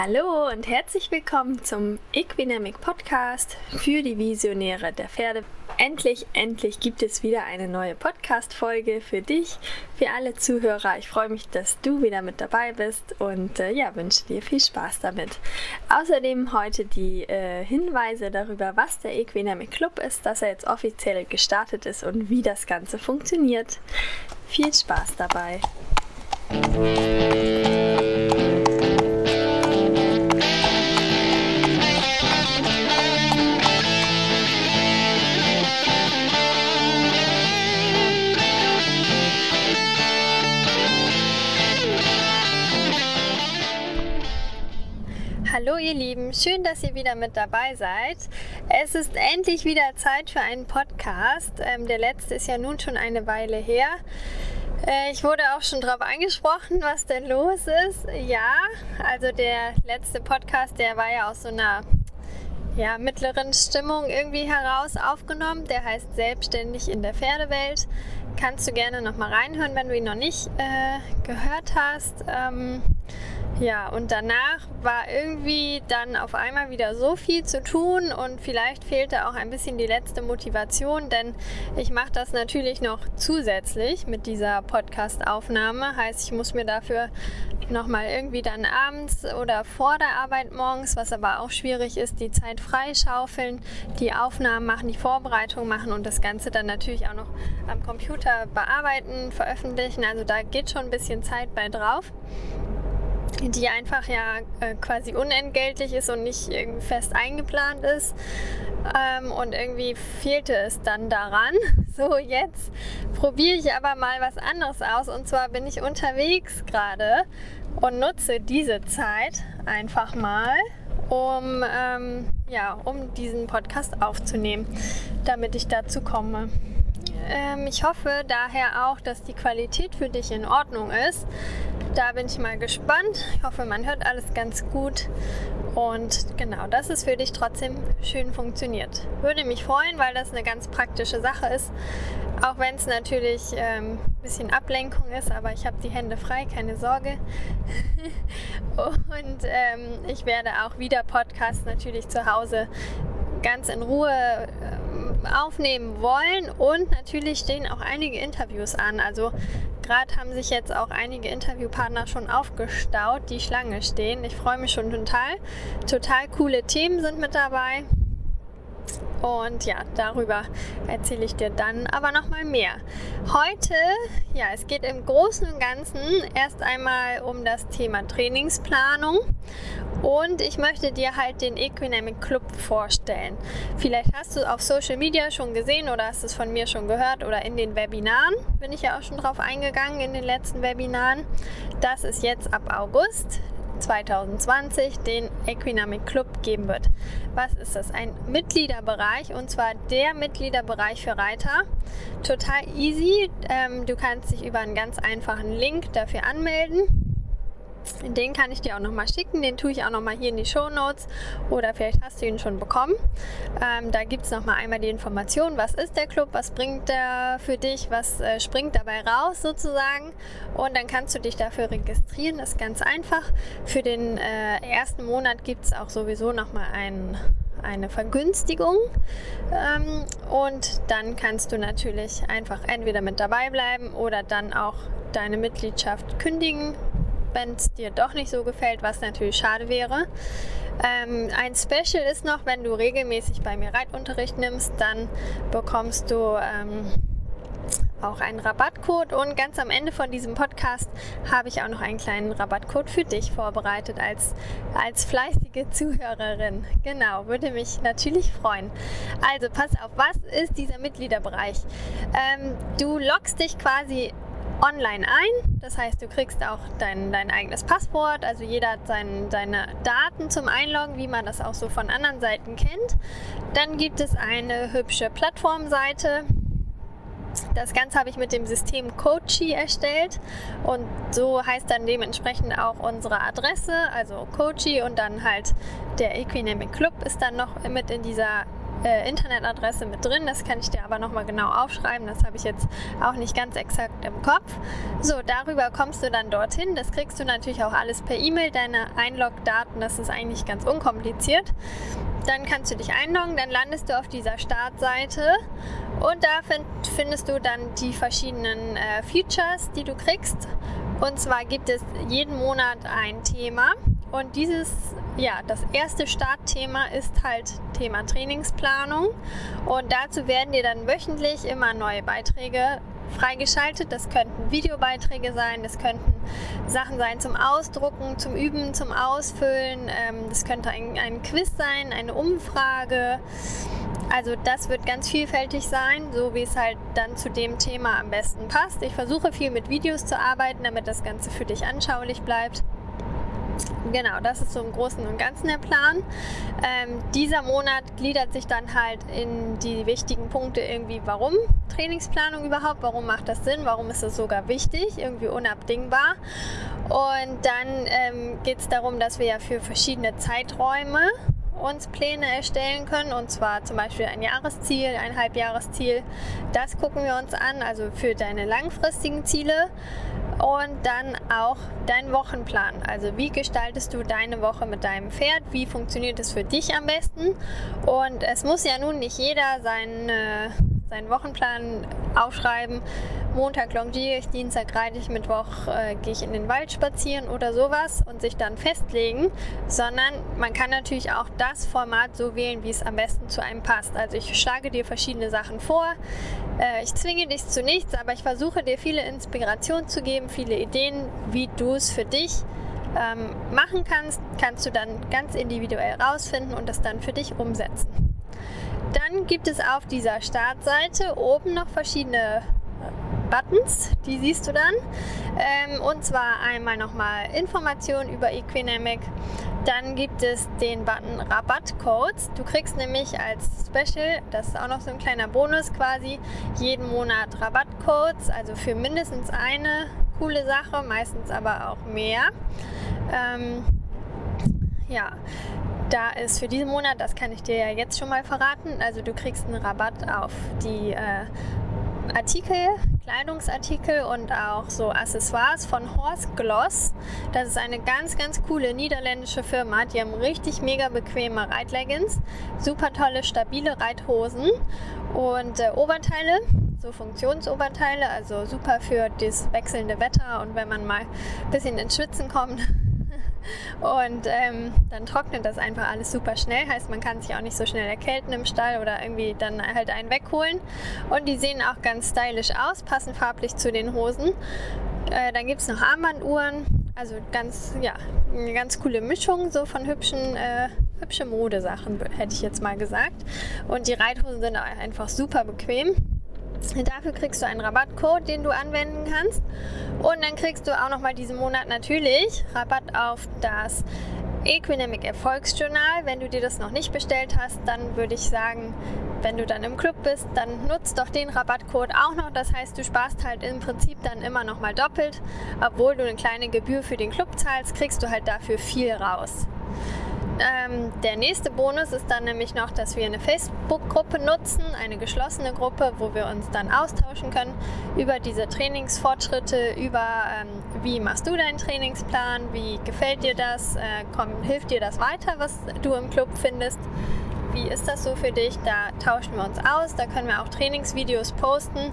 Hallo und herzlich willkommen zum Equinamic Podcast für die Visionäre der Pferde. Endlich, endlich gibt es wieder eine neue Podcast-Folge für dich, für alle Zuhörer. Ich freue mich, dass du wieder mit dabei bist und äh, ja, wünsche dir viel Spaß damit. Außerdem heute die äh, Hinweise darüber, was der Equinamic Club ist, dass er jetzt offiziell gestartet ist und wie das Ganze funktioniert. Viel Spaß dabei! Ihr Lieben, schön, dass ihr wieder mit dabei seid. Es ist endlich wieder Zeit für einen Podcast. Ähm, der letzte ist ja nun schon eine Weile her. Äh, ich wurde auch schon darauf angesprochen, was denn los ist. Ja, also der letzte Podcast, der war ja aus so einer ja, mittleren Stimmung irgendwie heraus aufgenommen. Der heißt Selbstständig in der Pferdewelt. Kannst du gerne nochmal reinhören, wenn du ihn noch nicht äh, gehört hast. Ähm, ja, und danach war irgendwie dann auf einmal wieder so viel zu tun und vielleicht fehlte auch ein bisschen die letzte Motivation, denn ich mache das natürlich noch zusätzlich mit dieser Podcast-Aufnahme. Heißt, ich muss mir dafür nochmal irgendwie dann abends oder vor der Arbeit morgens, was aber auch schwierig ist, die Zeit freischaufeln, die Aufnahmen machen, die Vorbereitung machen und das Ganze dann natürlich auch noch am Computer bearbeiten, veröffentlichen. Also da geht schon ein bisschen Zeit bei drauf die einfach ja äh, quasi unentgeltlich ist und nicht irgendwie fest eingeplant ist. Ähm, und irgendwie fehlte es dann daran. So, jetzt probiere ich aber mal was anderes aus. Und zwar bin ich unterwegs gerade und nutze diese Zeit einfach mal, um, ähm, ja, um diesen Podcast aufzunehmen, damit ich dazu komme. Ähm, ich hoffe daher auch, dass die Qualität für dich in Ordnung ist. Da bin ich mal gespannt. Ich hoffe, man hört alles ganz gut. Und genau, dass es für dich trotzdem schön funktioniert. Würde mich freuen, weil das eine ganz praktische Sache ist. Auch wenn es natürlich ähm, ein bisschen Ablenkung ist, aber ich habe die Hände frei, keine Sorge. Und ähm, ich werde auch wieder Podcasts natürlich zu Hause ganz in Ruhe ähm, aufnehmen wollen und natürlich stehen auch einige Interviews an. Also gerade haben sich jetzt auch einige Interviewpartner schon aufgestaut, die Schlange stehen. Ich freue mich schon total. Total coole Themen sind mit dabei. Und ja, darüber erzähle ich dir dann aber nochmal mehr. Heute, ja, es geht im Großen und Ganzen erst einmal um das Thema Trainingsplanung. Und ich möchte dir halt den Equinamic Club vorstellen. Vielleicht hast du auf Social Media schon gesehen oder hast es von mir schon gehört oder in den Webinaren bin ich ja auch schon drauf eingegangen in den letzten Webinaren. Das ist jetzt ab August 2020 den Equinamic Club geben wird. Was ist das? Ein Mitgliederbereich und zwar der Mitgliederbereich für Reiter. Total easy. Ähm, du kannst dich über einen ganz einfachen Link dafür anmelden. Den kann ich dir auch nochmal schicken, den tue ich auch nochmal hier in die Show Notes. Oder vielleicht hast du ihn schon bekommen. Ähm, da gibt es nochmal einmal die Information, was ist der Club, was bringt der für dich, was äh, springt dabei raus sozusagen. Und dann kannst du dich dafür registrieren, das ist ganz einfach. Für den äh, ersten Monat gibt es auch sowieso nochmal einen eine Vergünstigung. Ähm, und dann kannst du natürlich einfach entweder mit dabei bleiben oder dann auch deine Mitgliedschaft kündigen wenn es dir doch nicht so gefällt, was natürlich schade wäre. Ähm, ein Special ist noch, wenn du regelmäßig bei mir Reitunterricht nimmst, dann bekommst du ähm, auch einen Rabattcode und ganz am Ende von diesem Podcast habe ich auch noch einen kleinen Rabattcode für dich vorbereitet als, als fleißige Zuhörerin. Genau, würde mich natürlich freuen. Also pass auf, was ist dieser Mitgliederbereich? Ähm, du loggst dich quasi online ein. Das heißt, du kriegst auch dein, dein eigenes Passwort. Also jeder hat sein, seine Daten zum Einloggen, wie man das auch so von anderen Seiten kennt. Dann gibt es eine hübsche Plattformseite. Das Ganze habe ich mit dem System Coachy erstellt und so heißt dann dementsprechend auch unsere Adresse, also Coachy und dann halt der Equinamic Club ist dann noch mit in dieser äh, Internetadresse mit drin. Das kann ich dir aber nochmal genau aufschreiben. Das habe ich jetzt auch nicht ganz exakt im Kopf. So, darüber kommst du dann dorthin. Das kriegst du natürlich auch alles per E-Mail, deine Einlogdaten. Das ist eigentlich ganz unkompliziert. Dann kannst du dich einloggen, dann landest du auf dieser Startseite und da find, findest du dann die verschiedenen äh, Features, die du kriegst. Und zwar gibt es jeden Monat ein Thema. Und dieses, ja, das erste Startthema ist halt Thema Trainingsplanung. Und dazu werden dir dann wöchentlich immer neue Beiträge freigeschaltet. Das könnten Videobeiträge sein, das könnten Sachen sein zum Ausdrucken, zum Üben, zum Ausfüllen. Ähm, das könnte ein, ein Quiz sein, eine Umfrage. Also das wird ganz vielfältig sein, so wie es halt dann zu dem Thema am besten passt. Ich versuche viel mit Videos zu arbeiten, damit das Ganze für dich anschaulich bleibt. Genau, das ist so im Großen und Ganzen der Plan. Ähm, dieser Monat gliedert sich dann halt in die wichtigen Punkte irgendwie, warum Trainingsplanung überhaupt, warum macht das Sinn, warum ist das sogar wichtig, irgendwie unabdingbar. Und dann ähm, geht es darum, dass wir ja für verschiedene Zeiträume uns Pläne erstellen können und zwar zum Beispiel ein Jahresziel, ein Halbjahresziel. Das gucken wir uns an, also für deine langfristigen Ziele und dann auch dein Wochenplan. Also wie gestaltest du deine Woche mit deinem Pferd? Wie funktioniert es für dich am besten? Und es muss ja nun nicht jeder sein seinen Wochenplan aufschreiben. Montag longiere ich, Dienstag reite ich, Mittwoch äh, gehe ich in den Wald spazieren oder sowas und sich dann festlegen, sondern man kann natürlich auch das Format so wählen, wie es am besten zu einem passt. Also ich schlage dir verschiedene Sachen vor. Äh, ich zwinge dich zu nichts, aber ich versuche dir viele Inspirationen zu geben, viele Ideen, wie du es für dich ähm, machen kannst, kannst du dann ganz individuell rausfinden und das dann für dich umsetzen. Dann gibt es auf dieser Startseite oben noch verschiedene Buttons, die siehst du dann. Ähm, und zwar einmal nochmal Informationen über Equinemic. Dann gibt es den Button Rabattcodes. Du kriegst nämlich als Special, das ist auch noch so ein kleiner Bonus quasi, jeden Monat Rabattcodes, also für mindestens eine coole Sache, meistens aber auch mehr. Ähm, ja, da ist für diesen Monat, das kann ich dir ja jetzt schon mal verraten, also du kriegst einen Rabatt auf die äh, Artikel, Kleidungsartikel und auch so Accessoires von Horse Gloss. Das ist eine ganz, ganz coole niederländische Firma. Die haben richtig mega bequeme Reitleggings, super tolle, stabile Reithosen und äh, Oberteile so Funktionsoberteile, also super für das wechselnde Wetter und wenn man mal ein bisschen ins Schwitzen kommt, und ähm, dann trocknet das einfach alles super schnell. Heißt, man kann sich auch nicht so schnell erkälten im Stall oder irgendwie dann halt einen wegholen. Und die sehen auch ganz stylisch aus, passen farblich zu den Hosen. Äh, dann gibt es noch Armbanduhren. Also ganz, ja, eine ganz coole Mischung so von hübschen, äh, hübsche Modesachen, hätte ich jetzt mal gesagt. Und die Reithosen sind einfach super bequem. Dafür kriegst du einen Rabattcode, den du anwenden kannst. Und dann kriegst du auch nochmal diesen Monat natürlich Rabatt auf das Equinemic Erfolgsjournal. Wenn du dir das noch nicht bestellt hast, dann würde ich sagen, wenn du dann im Club bist, dann nutzt doch den Rabattcode auch noch. Das heißt, du sparst halt im Prinzip dann immer nochmal doppelt. Obwohl du eine kleine Gebühr für den Club zahlst, kriegst du halt dafür viel raus. Ähm, der nächste Bonus ist dann nämlich noch, dass wir eine Facebook-Gruppe nutzen, eine geschlossene Gruppe, wo wir uns dann austauschen können über diese Trainingsfortschritte, über ähm, wie machst du deinen Trainingsplan, wie gefällt dir das, äh, komm, hilft dir das weiter, was du im Club findest. Wie ist das so für dich? Da tauschen wir uns aus, da können wir auch Trainingsvideos posten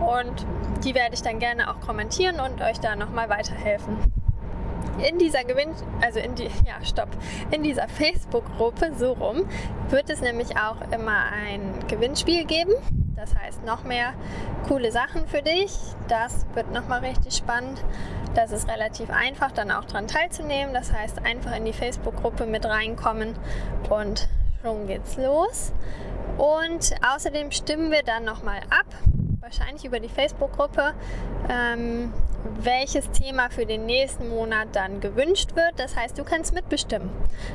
und die werde ich dann gerne auch kommentieren und euch da nochmal weiterhelfen in dieser Gewinn, also in die, ja, stopp, in dieser Facebook-Gruppe so rum, wird es nämlich auch immer ein Gewinnspiel geben. Das heißt, noch mehr coole Sachen für dich. Das wird nochmal richtig spannend. Das ist relativ einfach, dann auch daran teilzunehmen. Das heißt, einfach in die Facebook-Gruppe mit reinkommen und schon geht's los. Und außerdem stimmen wir dann nochmal ab, wahrscheinlich über die Facebook-Gruppe, ähm, welches Thema für den nächsten Monat dann gewünscht wird. Das heißt, du kannst mitbestimmen.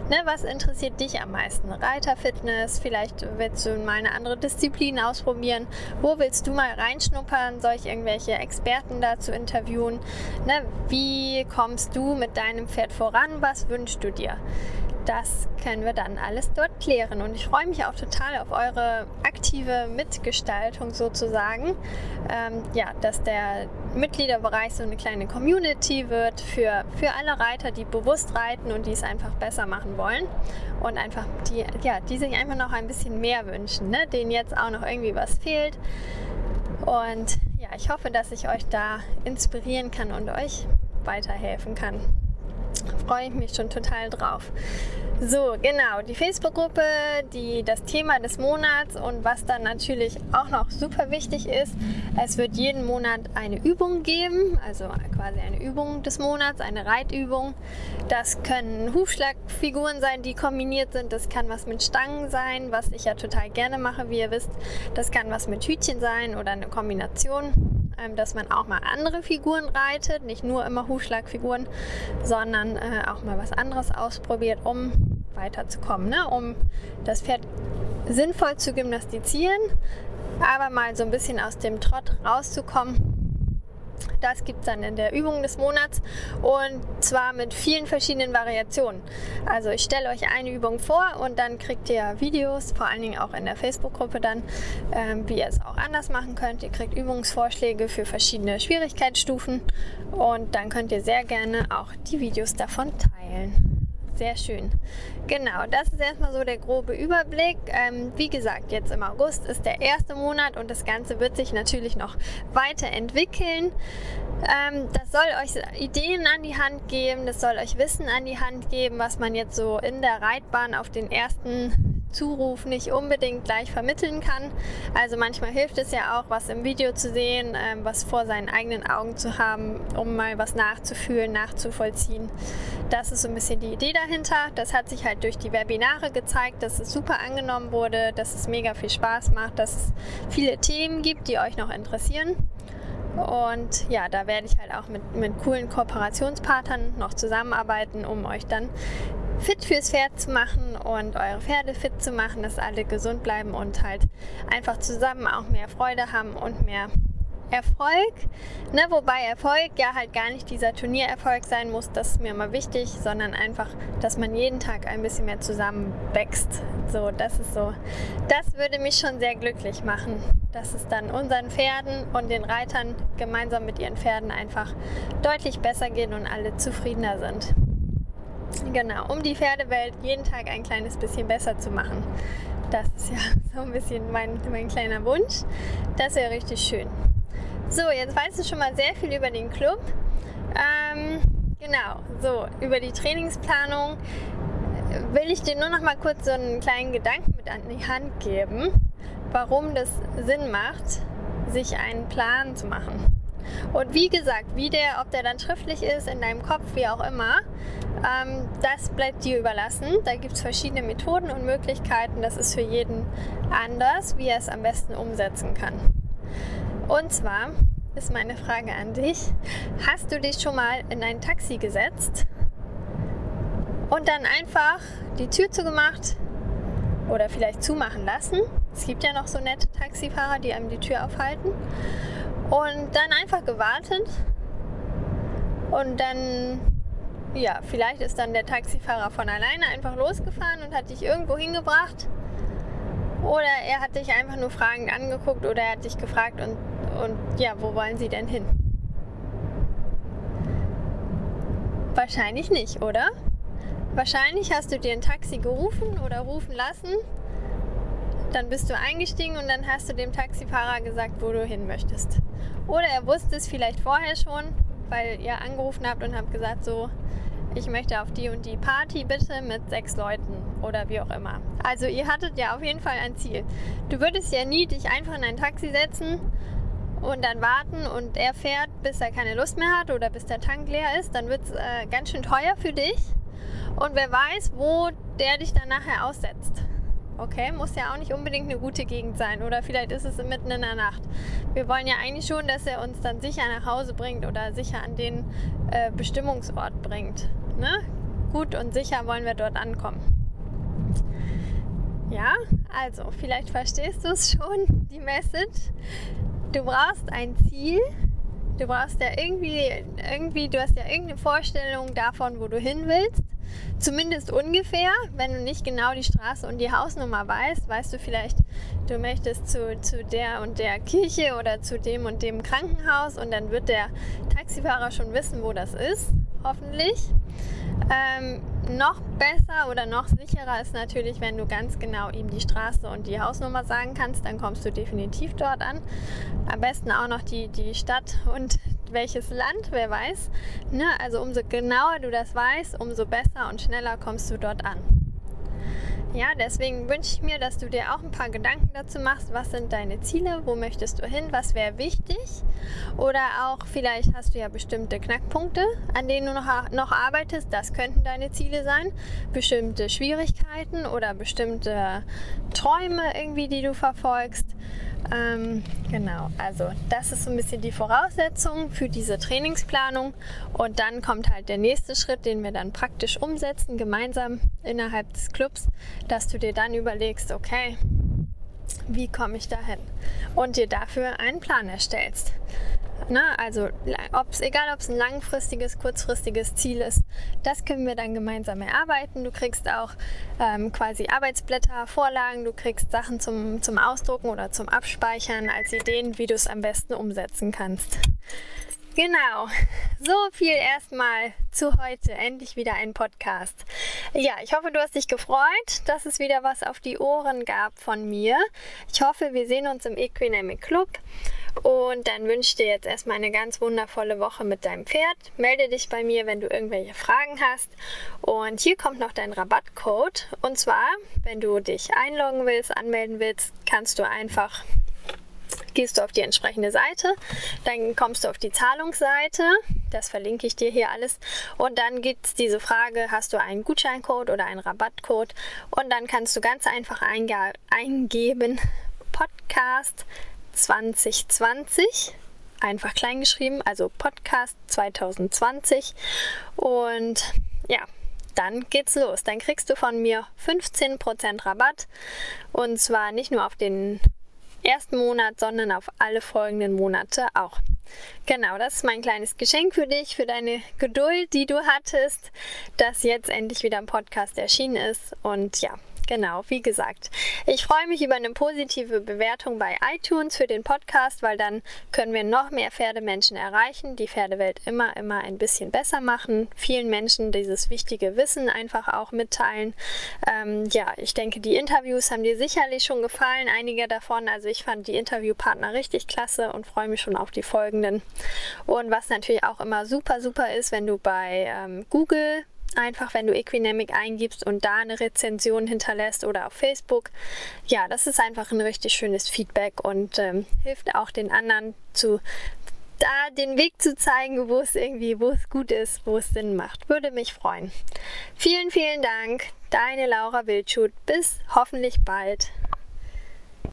Ne, was interessiert dich am meisten? Reiterfitness, vielleicht willst du mal eine andere Disziplin ausprobieren. Wo willst du mal reinschnuppern? Soll ich irgendwelche Experten dazu interviewen? Ne, wie kommst du mit deinem Pferd voran? Was wünschst du dir? das können wir dann alles dort klären. Und ich freue mich auch total auf eure aktive Mitgestaltung sozusagen. Ähm, ja, dass der Mitgliederbereich so eine kleine Community wird für, für alle Reiter, die bewusst reiten und die es einfach besser machen wollen. Und einfach die, ja, die sich einfach noch ein bisschen mehr wünschen, ne? denen jetzt auch noch irgendwie was fehlt. Und ja, ich hoffe, dass ich euch da inspirieren kann und euch weiterhelfen kann freue ich mich schon total drauf. So, genau, die Facebook-Gruppe, die das Thema des Monats und was dann natürlich auch noch super wichtig ist, es wird jeden Monat eine Übung geben, also quasi eine Übung des Monats, eine Reitübung. Das können Hufschlagfiguren sein, die kombiniert sind, das kann was mit Stangen sein, was ich ja total gerne mache, wie ihr wisst. Das kann was mit Hütchen sein oder eine Kombination dass man auch mal andere Figuren reitet, nicht nur immer Hufschlagfiguren, sondern äh, auch mal was anderes ausprobiert, um weiterzukommen, ne? um das Pferd sinnvoll zu gymnastizieren, aber mal so ein bisschen aus dem Trott rauszukommen das gibt es dann in der Übung des Monats und zwar mit vielen verschiedenen Variationen. Also ich stelle euch eine Übung vor und dann kriegt ihr Videos, vor allen Dingen auch in der Facebook-Gruppe dann, ähm, wie ihr es auch anders machen könnt. Ihr kriegt Übungsvorschläge für verschiedene Schwierigkeitsstufen und dann könnt ihr sehr gerne auch die Videos davon teilen. Sehr schön. Genau, das ist erstmal so der grobe Überblick. Ähm, wie gesagt, jetzt im August ist der erste Monat und das Ganze wird sich natürlich noch weiterentwickeln. Ähm, das soll euch Ideen an die Hand geben, das soll euch Wissen an die Hand geben, was man jetzt so in der Reitbahn auf den ersten Zuruf nicht unbedingt gleich vermitteln kann. Also manchmal hilft es ja auch, was im Video zu sehen, ähm, was vor seinen eigenen Augen zu haben, um mal was nachzufühlen, nachzuvollziehen. Das ist so ein bisschen die Idee dahinter. Das hat sich halt durch die Webinare gezeigt, dass es super angenommen wurde, dass es mega viel Spaß macht, dass es viele Themen gibt, die euch noch interessieren. Und ja, da werde ich halt auch mit, mit coolen Kooperationspartnern noch zusammenarbeiten, um euch dann fit fürs Pferd zu machen und eure Pferde fit zu machen, dass alle gesund bleiben und halt einfach zusammen auch mehr Freude haben und mehr Erfolg. Ne, wobei Erfolg ja halt gar nicht dieser Turniererfolg sein muss, das ist mir immer wichtig, sondern einfach, dass man jeden Tag ein bisschen mehr zusammen wächst. So, das ist so. Das würde mich schon sehr glücklich machen, dass es dann unseren Pferden und den Reitern gemeinsam mit ihren Pferden einfach deutlich besser geht und alle zufriedener sind. Genau, um die Pferdewelt jeden Tag ein kleines bisschen besser zu machen. Das ist ja so ein bisschen mein, mein kleiner Wunsch. Das wäre richtig schön. So, jetzt weißt du schon mal sehr viel über den Club. Ähm, genau, so, über die Trainingsplanung will ich dir nur noch mal kurz so einen kleinen Gedanken mit an die Hand geben, warum das Sinn macht, sich einen Plan zu machen. Und wie gesagt, wie der, ob der dann schriftlich ist, in deinem Kopf, wie auch immer, ähm, das bleibt dir überlassen. Da gibt es verschiedene Methoden und Möglichkeiten. Das ist für jeden anders, wie er es am besten umsetzen kann. Und zwar ist meine Frage an dich, hast du dich schon mal in ein Taxi gesetzt und dann einfach die Tür zugemacht oder vielleicht zumachen lassen? Es gibt ja noch so nette Taxifahrer, die einem die Tür aufhalten. Und dann einfach gewartet. Und dann, ja, vielleicht ist dann der Taxifahrer von alleine einfach losgefahren und hat dich irgendwo hingebracht. Oder er hat dich einfach nur fragend angeguckt oder er hat dich gefragt und, und ja, wo wollen Sie denn hin? Wahrscheinlich nicht, oder? Wahrscheinlich hast du dir ein Taxi gerufen oder rufen lassen dann bist du eingestiegen und dann hast du dem Taxifahrer gesagt, wo du hin möchtest. Oder er wusste es vielleicht vorher schon, weil ihr angerufen habt und habt gesagt, so, ich möchte auf die und die Party bitte mit sechs Leuten oder wie auch immer. Also ihr hattet ja auf jeden Fall ein Ziel. Du würdest ja nie dich einfach in ein Taxi setzen und dann warten und er fährt, bis er keine Lust mehr hat oder bis der Tank leer ist. Dann wird es äh, ganz schön teuer für dich. Und wer weiß, wo der dich dann nachher aussetzt. Okay, muss ja auch nicht unbedingt eine gute Gegend sein oder vielleicht ist es mitten in der Nacht. Wir wollen ja eigentlich schon, dass er uns dann sicher nach Hause bringt oder sicher an den äh, Bestimmungsort bringt. Ne? Gut und sicher wollen wir dort ankommen. Ja, also vielleicht verstehst du es schon, die Message. Du brauchst ein Ziel, Du brauchst ja irgendwie, irgendwie, du hast ja irgendeine Vorstellung davon, wo du hin willst. Zumindest ungefähr. Wenn du nicht genau die Straße und die Hausnummer weißt, weißt du vielleicht, du möchtest zu, zu der und der Kirche oder zu dem und dem Krankenhaus und dann wird der Taxifahrer schon wissen, wo das ist, hoffentlich. Ähm, noch besser oder noch sicherer ist natürlich, wenn du ganz genau ihm die Straße und die Hausnummer sagen kannst, dann kommst du definitiv dort an. Am besten auch noch die, die Stadt und welches Land, wer weiß. Ne? Also umso genauer du das weißt, umso besser und schneller kommst du dort an. Ja, deswegen wünsche ich mir, dass du dir auch ein paar Gedanken dazu machst, was sind deine Ziele, wo möchtest du hin, was wäre wichtig. Oder auch vielleicht hast du ja bestimmte Knackpunkte, an denen du noch, noch arbeitest. Das könnten deine Ziele sein. Bestimmte Schwierigkeiten oder bestimmte Träume irgendwie, die du verfolgst. Ähm, genau, also das ist so ein bisschen die Voraussetzung für diese Trainingsplanung. Und dann kommt halt der nächste Schritt, den wir dann praktisch umsetzen, gemeinsam innerhalb des Clubs, dass du dir dann überlegst, okay, wie komme ich dahin? Und dir dafür einen Plan erstellst. Ne? Also ob's, egal, ob es ein langfristiges, kurzfristiges Ziel ist, das können wir dann gemeinsam erarbeiten. Du kriegst auch ähm, quasi Arbeitsblätter, Vorlagen, du kriegst Sachen zum, zum Ausdrucken oder zum Abspeichern als Ideen, wie du es am besten umsetzen kannst. Genau, so viel erstmal zu heute. Endlich wieder ein Podcast. Ja, ich hoffe, du hast dich gefreut, dass es wieder was auf die Ohren gab von mir. Ich hoffe, wir sehen uns im Equinamic Club. Und dann wünsche ich dir jetzt erstmal eine ganz wundervolle Woche mit deinem Pferd. Melde dich bei mir, wenn du irgendwelche Fragen hast. Und hier kommt noch dein Rabattcode. Und zwar, wenn du dich einloggen willst, anmelden willst, kannst du einfach gehst du auf die entsprechende Seite, dann kommst du auf die Zahlungsseite, das verlinke ich dir hier alles und dann gibt es diese Frage, hast du einen Gutscheincode oder einen Rabattcode und dann kannst du ganz einfach eingeben Podcast 2020. Einfach klein geschrieben, also Podcast 2020. Und ja, dann geht's los. Dann kriegst du von mir 15% Rabatt. Und zwar nicht nur auf den ersten Monat, sondern auf alle folgenden Monate auch. Genau, das ist mein kleines Geschenk für dich, für deine Geduld, die du hattest, dass jetzt endlich wieder ein Podcast erschienen ist. Und ja, Genau, wie gesagt. Ich freue mich über eine positive Bewertung bei iTunes für den Podcast, weil dann können wir noch mehr Pferdemenschen erreichen, die Pferdewelt immer, immer ein bisschen besser machen, vielen Menschen dieses wichtige Wissen einfach auch mitteilen. Ähm, ja, ich denke, die Interviews haben dir sicherlich schon gefallen, einige davon. Also ich fand die Interviewpartner richtig klasse und freue mich schon auf die folgenden. Und was natürlich auch immer super, super ist, wenn du bei ähm, Google Einfach, wenn du Equinemic eingibst und da eine Rezension hinterlässt oder auf Facebook. Ja, das ist einfach ein richtig schönes Feedback und ähm, hilft auch den anderen zu da den Weg zu zeigen, wo es irgendwie, wo es gut ist, wo es Sinn macht. Würde mich freuen. Vielen, vielen Dank. Deine Laura Wildschut. Bis hoffentlich bald.